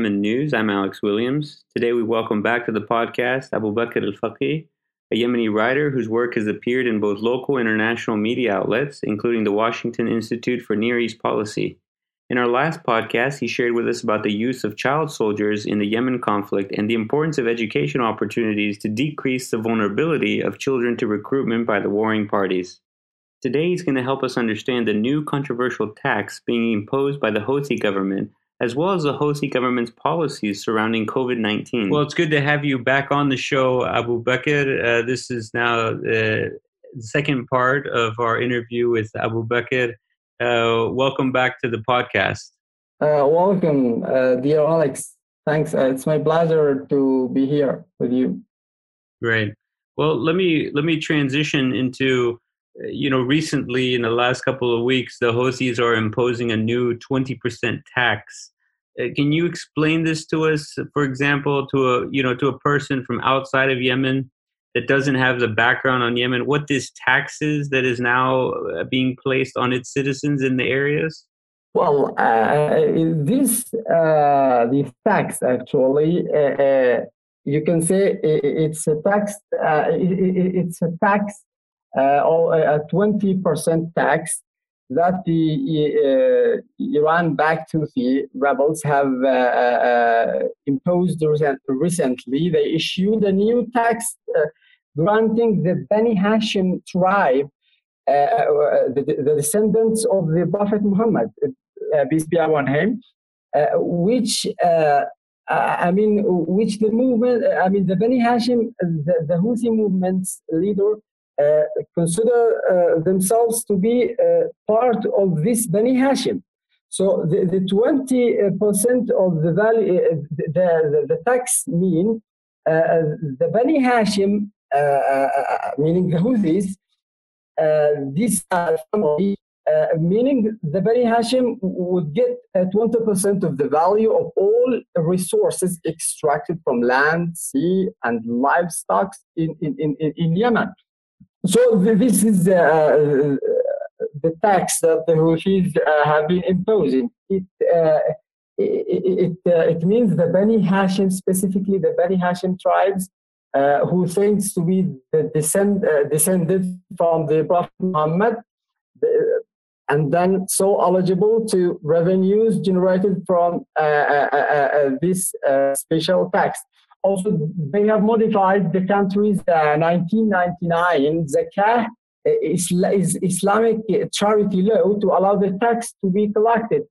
Yemen News. I'm Alex Williams. Today we welcome back to the podcast Abu Bakr al Faqih, a Yemeni writer whose work has appeared in both local and international media outlets, including the Washington Institute for Near East Policy. In our last podcast, he shared with us about the use of child soldiers in the Yemen conflict and the importance of educational opportunities to decrease the vulnerability of children to recruitment by the warring parties. Today, he's going to help us understand the new controversial tax being imposed by the Houthi government as well as the Houthi government's policies surrounding COVID 19. Well, it's good to have you back on the show, Abu Bakr. Uh, this is now uh, the second part of our interview with Abu Bakr. Uh, welcome back to the podcast. Uh, welcome, uh, dear Alex. Thanks. Uh, it's my pleasure to be here with you. Great. Well, let me let me transition into you know recently in the last couple of weeks the Houthis are imposing a new 20% tax uh, can you explain this to us, for example, to a you know to a person from outside of Yemen that doesn't have the background on Yemen, what this tax is that is now uh, being placed on its citizens in the areas? Well, uh, this uh, this tax actually, uh, uh you can say it's a tax. it's a tax, or a twenty percent tax that the uh, Iran backed Houthi rebels have uh, uh, imposed recently. They issued a new tax uh, granting the Bani Hashim tribe, uh, uh, the, the, descendants of the Prophet Muhammad, peace be upon him, which I mean, which the movement, I mean, the Bani Hashim, the, the Houthi movement's leader, consider uh, themselves to be uh, part of this Bani Hashim. So the, the 20% of the value, the, the, the tax mean the Bani Hashim, meaning the Houthis, this family uh, meaning the Bani Hashim would get uh, 20% of the value of all resources extracted from land, sea, and livestock in, in, in, in Yemen. So this is uh, uh, the tax that the Houthis uh, have been imposing. It uh, it, it, uh, it, means the Bani Hashim, specifically the Bani Hashim tribes, uh, who thinks to be the descend, descended from the Prophet Muhammad, and then so eligible to revenues generated from this special tax. Also, they have modified the country's uh, 1999 zakah is Islamic charity law to allow the tax to be collected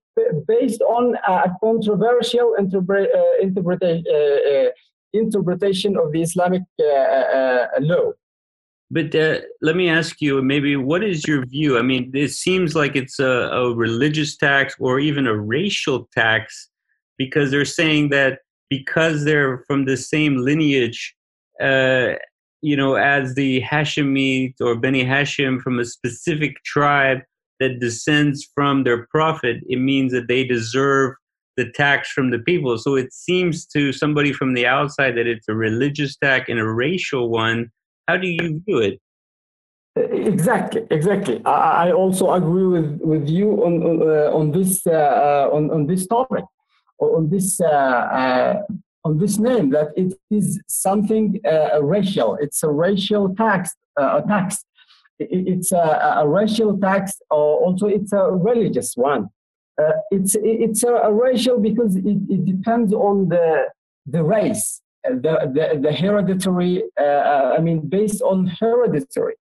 based on a controversial uh, interpreta- uh, uh, interpretation of the Islamic uh, uh, law. But uh, let me ask you, maybe, what is your view? I mean, it seems like it's a, a religious tax or even a racial tax because they're saying that because they're from the same lineage, uh, you know, as the Hashemite or Beni Hashim from a specific tribe that descends from their prophet, it means that they deserve the tax from the people. So it seems to somebody from the outside that it's a religious tax and a racial one. How do you view it? Exactly, exactly. I, also agree with, with you on on, uh, on this uh, uh on, on this topic on this uh, uh, on this name that it is something uh, racial. It's a racial tax. a tax. It's a, a racial tax, or also it's a religious one. It's it's a, a, racial because it, it depends on the the race, the the, the hereditary. Uh, I mean, based on hereditary.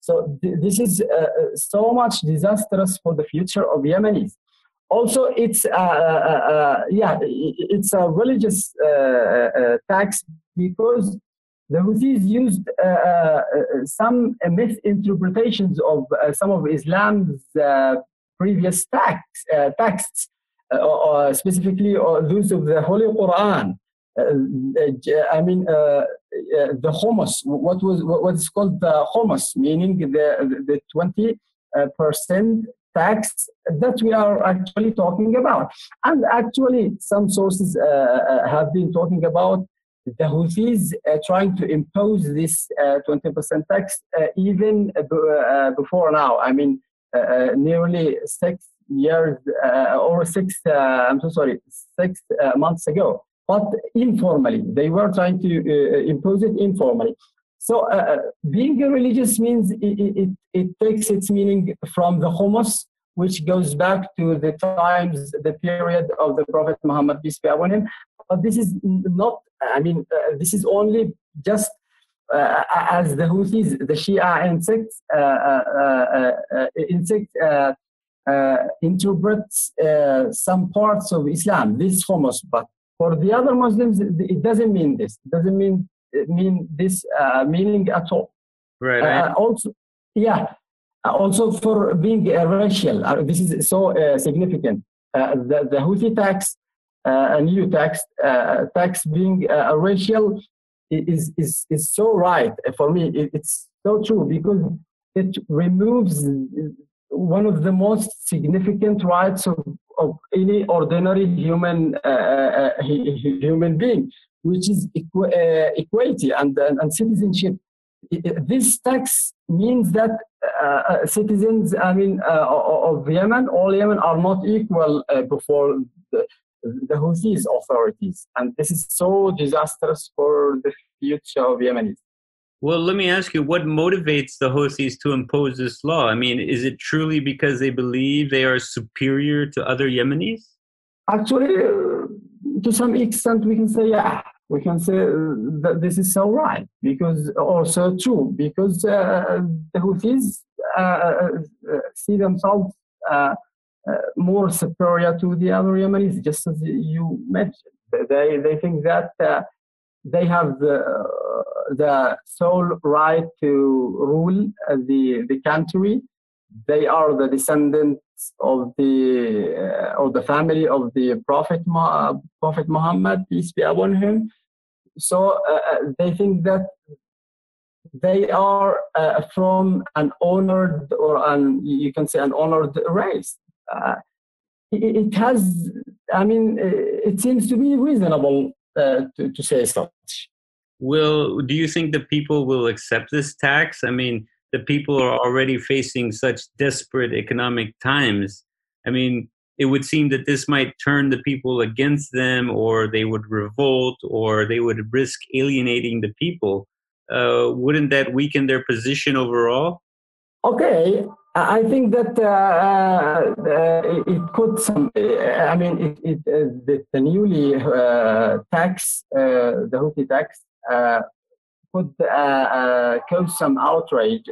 So th- this is uh, so much disastrous for the future of Yemenis also it's uh, uh, uh, yeah it's a religious uh, uh, uh, tax because the Houthis used some misinterpretations of some of Islam's previous tax, texts, specifically those of the Holy Quran. I mean, the Khums, what was what is called the Khums, meaning the the twenty percent tax that we are actually talking about. And actually, some sources uh, uh have been talking about the Houthis uh, trying to impose this uh, 20% tax uh, even uh, before now. I mean, nearly six years uh, or six, uh, I'm so sorry, six uh, months ago. But informally, they were trying to uh, impose it informally. So uh, uh, being a religious means it, it, it takes its meaning from the khums, which goes back to the times, the period of the Prophet Muhammad, peace be upon him. But this is not, I mean, uh, this is only just uh, as the Houthis, the Shia insects, uh, uh, insect interprets some parts of Islam, this khums. But for the other Muslims, it doesn't mean this. It doesn't mean mean this meaning at all. Right. also, yeah. Also for being racial, this is so significant. the, the Houthi tax uh, a new tax uh, tax being uh, racial is, is, is so right for me. It, it's so true because it removes one of the most significant rights of, of any ordinary human uh, uh, uh human being, which is equ- uh, equality and, and, and, citizenship. This tax means that uh, uh, citizens, I mean, of Yemen, all Yemen are not equal before the, the Houthis authorities. And this is so disastrous for the future of Yemenis. Well, let me ask you, what motivates the Houthis to impose this law? I mean, is it truly because they believe they are superior to other Yemenis? Actually, uh, to some extent, we can say, yeah, we can say uh, that this is so right, because also true, because uh, the Houthis uh, uh see themselves more superior to the other Yemenis, just as you mentioned. They, they think that they have the, the sole right to rule the, the country. They are the descendants of the uh, of the family of the Prophet Prophet Muhammad, peace be upon him. So uh, they think that they are uh, from an honored or an you can say an honored race uh, it, it, has, I mean, uh, it seems to be reasonable uh, to, to say such. Will do you think the people will accept this tax? I mean, the people are already facing such desperate economic times. I mean, it would seem that this might turn the people against them, or they would revolt, or they would risk alienating the people. Uh, wouldn't that weaken their position overall? Okay, I think that uh, uh, it could some. I mean, it, it uh, the, newly uh, tax, uh, the Houthi tax, uh, could cause some outrage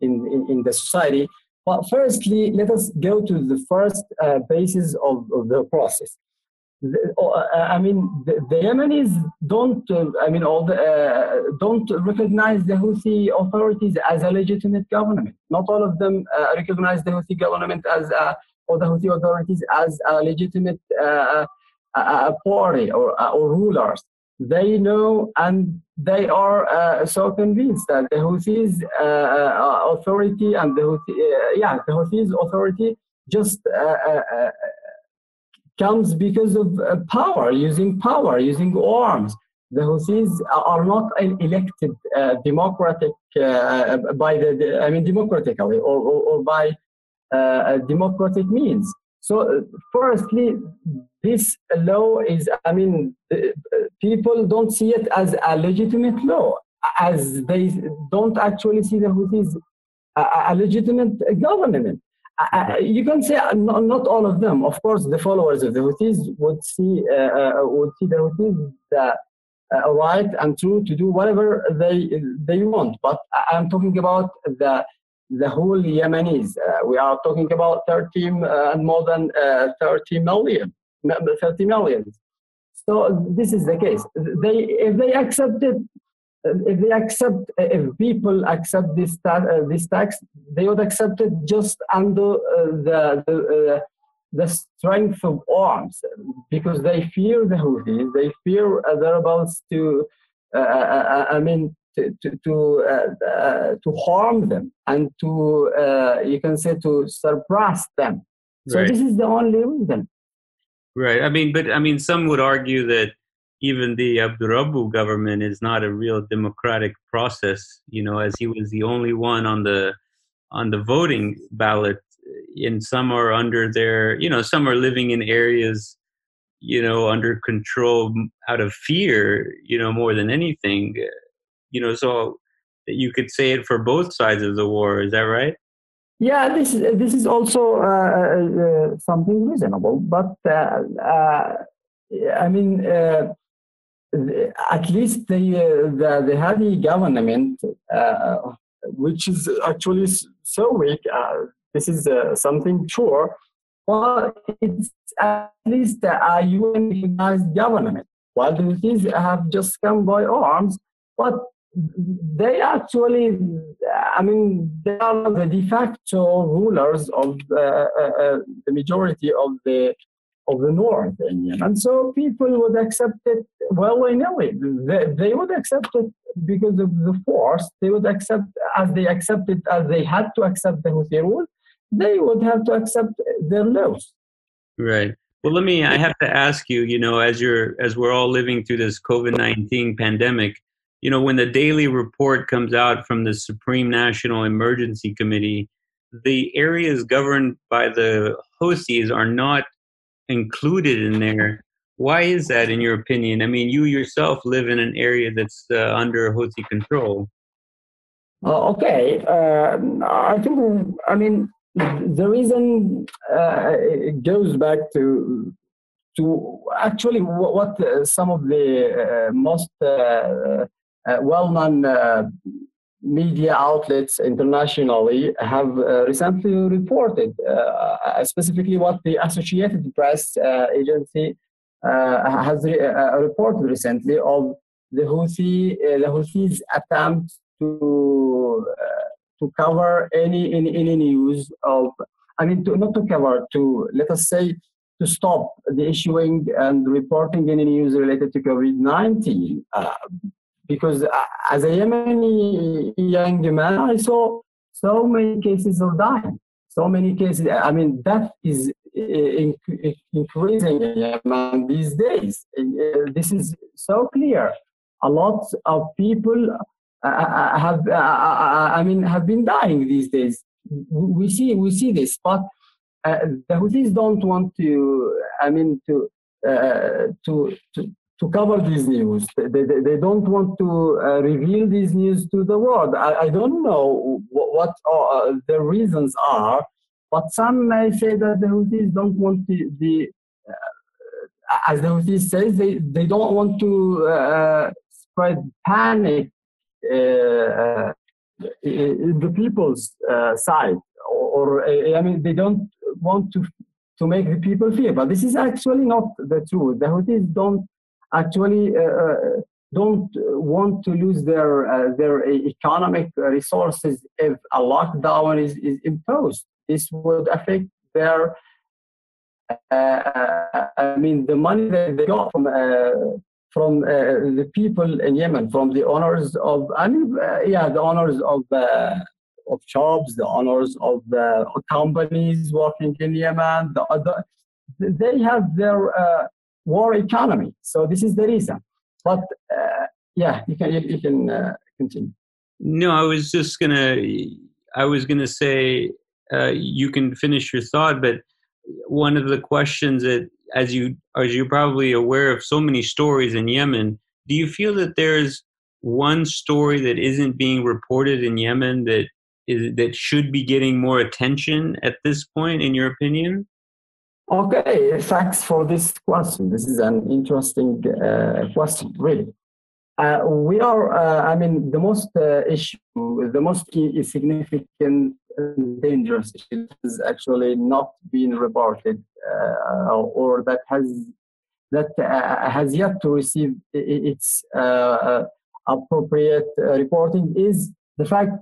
in, in, in the society. But firstly, let us go to the first basis of, of the process. Uh, I mean, the, Yemenis don't, uh, I mean, all the, uh, don't recognize the Houthi authorities as a legitimate government. Not all of them uh, recognize the Houthi government as, or the Houthi authorities as a legitimate uh, party or, or rulers. They know and they are so convinced that the Houthis authority and the Houthi, yeah, the Houthis authority just comes because of uh, power, using power, using arms. The Houthis are not elected uh, democratic uh, by the, I mean democratically or, or, or by uh, democratic means. So, uh, firstly, this law is, I mean, people don't see it as a legitimate law, as they don't actually see the Houthis a, a legitimate government you can say uh, not, all of them. Of course, the followers of the Houthis would see uh, uh would see the Houthis uh, uh, right and true to do whatever they they want. But I'm talking about the the whole Yemenis. Uh, we are talking about 30 and more than 30 million, 30 millions. So this is the case. They if they accepted if they accept, if people accept this tax, uh, this tax, they would accept it just under uh, the the, uh, the strength of arms, because they fear the Houthis, they fear uh, they're about to, uh, uh, I mean, to to to, uh, uh, to, harm them and to uh, you can say to suppress them. So right. this is the only reason. Right. I mean, but I mean, some would argue that even the Abdurabu government is not a real democratic process, you know, as he was the only one on the on the voting ballot and some are under their, you know, some are living in areas, you know, under control out of fear, you know, more than anything, you know. So you could say it for both sides of the war. Is that right? Yeah, this is this is also uh, uh, uh something reasonable, but uh, uh I mean, uh, at least the the, the Hadi government, which is actually so weak, this is something sure. Well, it's at least a UN recognized government. While the Houthis have just come by arms, but they actually, I mean, they are the de facto rulers of uh, uh, uh, the majority of the of the north Yemen. So people would accept it. Well, I know it. They, they would accept it because of the force. They would accept as they accepted as they had to accept the Houthi rule. They would have to accept their laws. Right. Well, let me. I have to ask you. You know, as you're as we're all living through this COVID nineteen pandemic you know, when the daily report comes out from the Supreme National Emergency Committee, the areas governed by the Houthis are not included in there. Why is that, in your opinion? I mean, you yourself live in an area that's uh, under Houthi control. Uh, okay, uh, I think. I mean, the reason uh, it goes back to to actually what, some of the uh, most uh, Uh, well-known uh, media outlets internationally have uh, recently reported, uh, uh, specifically what the Associated Press agency has re- reported recently of the Houthi, the Houthis' attempt to to cover any, any any news of I mean to, not to cover to let us say to stop the issuing and reporting any news related to COVID nineteen. Uh, because uh, as a Yemeni young man, I saw so many cases of dying, so many cases. I mean, death is uh, increasing in Yemen these days. Uh, this is so clear. A lot of people have, I mean, have been dying these days. We see, we see this, but uh, the Houthis don't want to. I mean, to uh, to, to to cover these news. They, they, they don't want to uh, reveal these news to the world. I, I don't know what, what uh, the reasons are, but some may say that the Houthis don't want to, the, uh, as the Houthis say, they, they don't want to uh, spread panic uh, uh, in the people's side. Or, or, I mean, they don't want to to make the people fear. But this is actually not the truth. The Houthis don't actually uh, uh, don't want to lose their uh, their economic resources if a lockdown is, is imposed. This would affect their I mean the money that they got from from uh, the people in Yemen, from the owners of, I mean, uh, yeah, the owners of uh, of jobs, the owners of companies working in Yemen. The, the, they have their war economy. So this is the reason. But uh, yeah, you can you, can uh, continue. No, I was just gonna. I was gonna say uh, you can finish your thought, but one of the questions that, as you as you're probably aware of, so many stories in Yemen. Do you feel that there's one story that isn't being reported in Yemen that is that should be getting more attention at this point, in your opinion? Okay, thanks for this question. This is an interesting uh, question, really. Uh, we are, uh, I mean, the most uh, issue, the most significant and dangerous issue has actually not been reported uh, or that has that uh, has yet to receive its appropriate reporting is the fact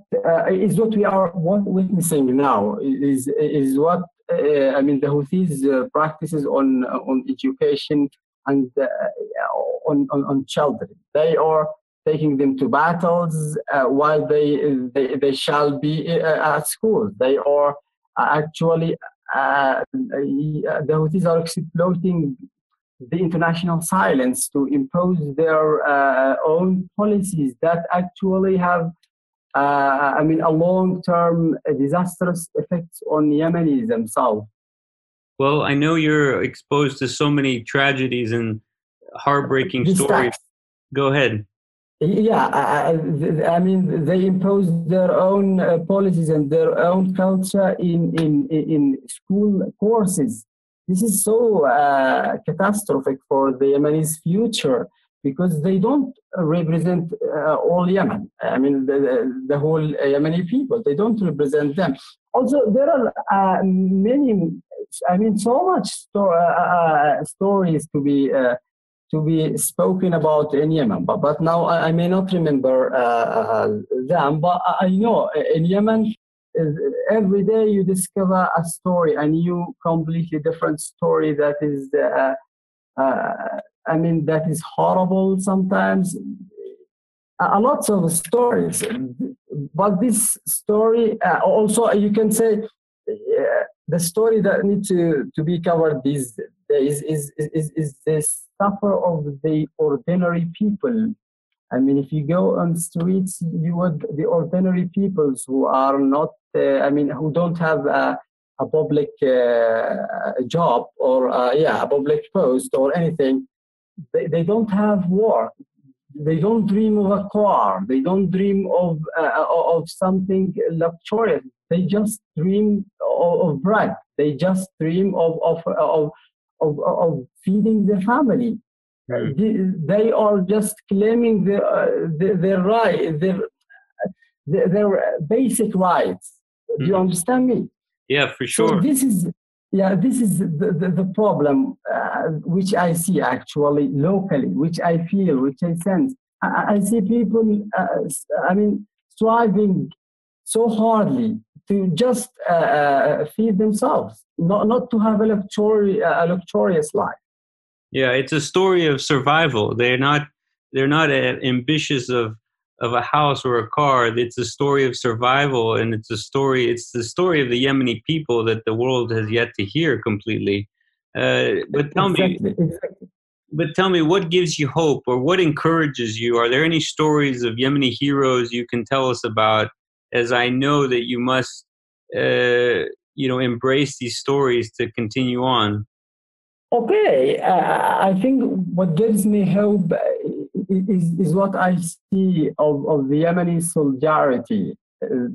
is what we are witnessing now is is what uh, I mean, the Houthis' uh, practices on on education and uh, on, on, on children. They are taking them to battles while they, they they shall be at school. They are actually uh, the Houthis are exploiting the international silence to impose their uh, own policies that actually have uh, I mean, a long-term disastrous effects on Yemenis themselves. Well, I know you're exposed to so many tragedies and heartbreaking stories. Go ahead. Yeah, I, I, mean, they impose their own uh, policies and their own culture in, in, in school courses. This is so uh, catastrophic for the Yemenis' future because they don't represent uh, all Yemen. I mean, the, the whole Yemeni people, they don't represent them. Also, there are uh, many, I mean, so much sto- uh, uh stories to be uh, to be spoken about in Yemen. But, but now I, I may not remember uh, them, but I know in Yemen, every day you discover a story, a new, completely different story that is I mean, that is horrible sometimes. A lot of stories, but this story uh, also you can say uh, the story that needs to, to be covered days is, is, is the suffer of the ordinary people. I mean, if you go on streets, you would the ordinary peoples who are not, uh, I mean, who don't have a, a public uh, job or uh, yeah, a public post or anything they, they don't have work they don't dream of a car. They don't dream of uh, of something luxurious. They just dream of, of bread. They just dream of of of of, of feeding their family. Mm. they, they, are just claiming their uh, their, their right their, their, basic rights. Do you hmm. understand me? Yeah for sure. so this is yeah, this is the, the, the problem uh, which I see actually locally, which I feel, which I sense. I, I see people, uh, I mean, striving so hardly to just uh, uh feed themselves, not, not to have a, luxuri- a luxurious life. Yeah, it's a story of survival. They're not they're not uh, ambitious of of a house or a car. It's a story of survival, and it's a story. It's the story of the Yemeni people that the world has yet to hear completely. Uh, but tell exactly, me, exactly. but tell me, what gives you hope, or what encourages you? Are there any stories of Yemeni heroes you can tell us about? As I know that you must, uh, you know, embrace these stories to continue on. Okay, uh, I think what gives me hope is, is what I see of, of the Yemeni solidarity. Uh,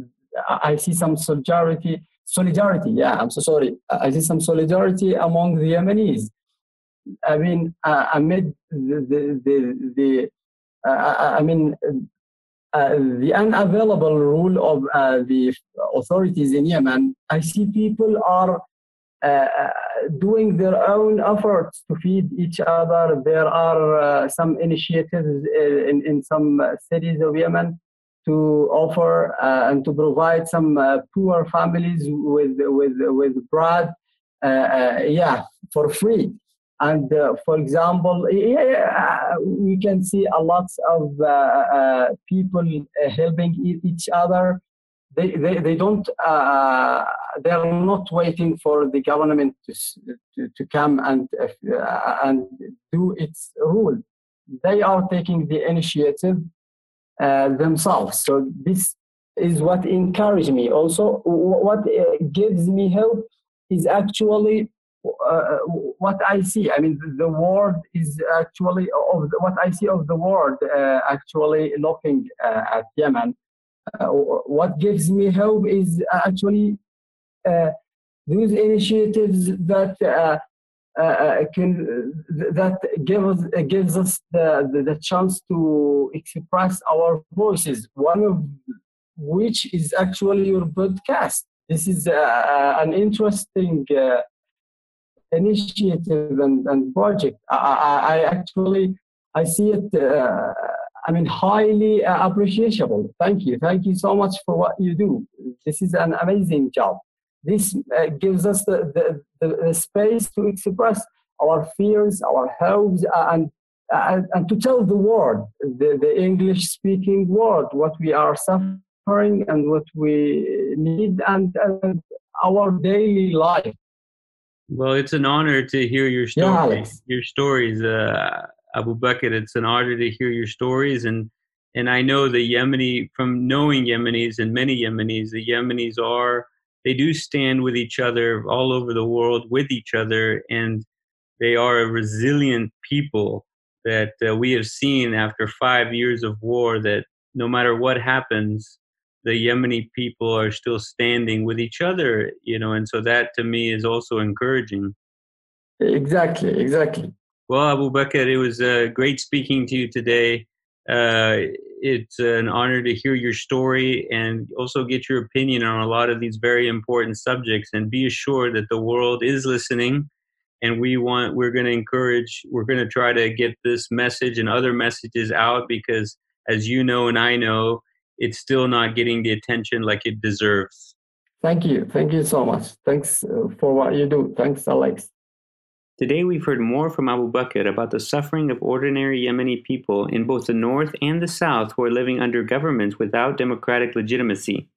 I see some solidarity, solidarity, yeah, I'm so sorry. I see some solidarity among the Yemenis. I mean, uh, amid the, the, the, the uh, I mean, uh, the unavailable rule of uh, the authorities in Yemen, I see people are uh, doing their own efforts to feed each other. There are uh, some initiatives uh, in, in some cities of Yemen to offer uh, and to provide some uh, poor families with with with bread, uh, yeah, for free. And for example, yeah, we can see a lot of people helping each other they, they, they don't uh, they are not waiting for the government to, to, to come and uh, and do its rule. They are taking the initiative uh, themselves. So this is what encouraged me. Also what uh, gives me hope is actually uh, what I see. I mean, the, world is actually of what I see of the world uh, actually looking at Yemen what gives me hope is actually uh, those initiatives that uh, uh, can that gives gives us the, the, the chance to express our voices. One of which is actually your podcast. This is uh, an interesting uh, initiative and, and project. I, I, I, actually I see it I mean, highly uh, appreciable. Thank you. Thank you so much for what you do. This is an amazing job. This uh, gives us the, the, the, the, space to express our fears, our hopes, uh, and, uh, and to tell the world, the, the English speaking world, what we are suffering and what we need and, and our daily life. Well, it's an honor to hear your stories. Yeah, your stories. Uh, Abu Bakr. It's an honor to hear your stories and and I know the Yemeni, from knowing Yemenis and many Yemenis, the Yemenis are, they do stand with each other all over the world with each other, and they are a resilient people that uh, we have seen after five years of war that no matter what happens, the Yemeni people are still standing with each other, you know, and so that to me is also encouraging. Exactly, exactly. Well, Abu Bakr, it was uh, great speaking to you today. Uh, it's an honor to hear your story and also get your opinion on a lot of these very important subjects. And be assured that the world is listening, and we want we're going to encourage we're going to try to get this message and other messages out because, as you know and I know, it's still not getting the attention like it deserves. Thank you, thank you so much. Thanks uh, for what you do. Thanks, Alex. Today we've heard more from Abu Bakr about the suffering of ordinary Yemeni people in both the north and the south who are living under governments without democratic legitimacy.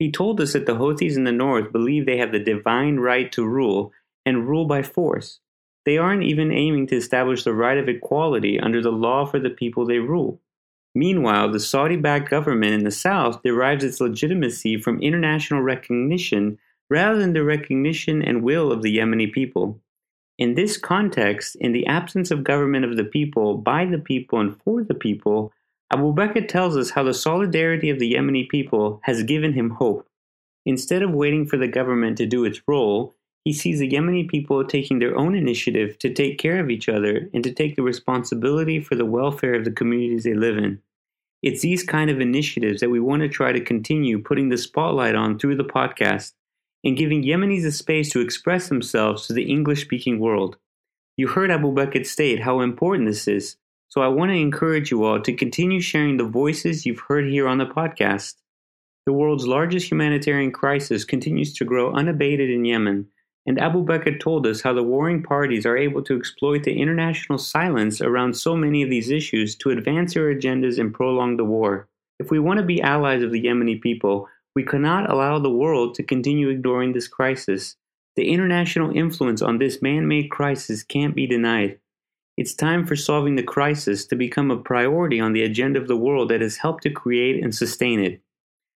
He told us that the Houthis in the north believe they have the divine right to rule and rule by force. They aren't even aiming to establish the right of equality under the law for the people they rule. Meanwhile, the Saudi backed government in the south derives its legitimacy from international recognition rather than the recognition and will of the Yemeni people. In this context, in the absence of government of the people, by the people, and for the people, Abu Bakr tells us how the solidarity of the Yemeni people has given him hope. Instead of waiting for the government to do its role, he sees the Yemeni people taking their own initiative to take care of each other and to take the responsibility for the welfare of the communities they live in. It's these kind of initiatives that we want to try to continue putting the spotlight on through the podcast and giving Yemenis a space to express themselves to the English speaking world. You heard Abu Bakr state how important this is, so I want to encourage you all to continue sharing the voices you've heard here on the podcast. The world's largest humanitarian crisis continues to grow unabated in Yemen, and Abu Bakr told us how the warring parties are able to exploit the international silence around so many of these issues to advance their agendas and prolong the war. If we want to be allies of the Yemeni people, we cannot allow the world to continue ignoring this crisis. The international influence on this man made crisis can't be denied. It's time for solving the crisis to become a priority on the agenda of the world that has helped to create and sustain it.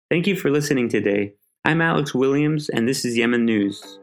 Thank you for listening today. I'm Alex Williams, and this is Yemen News.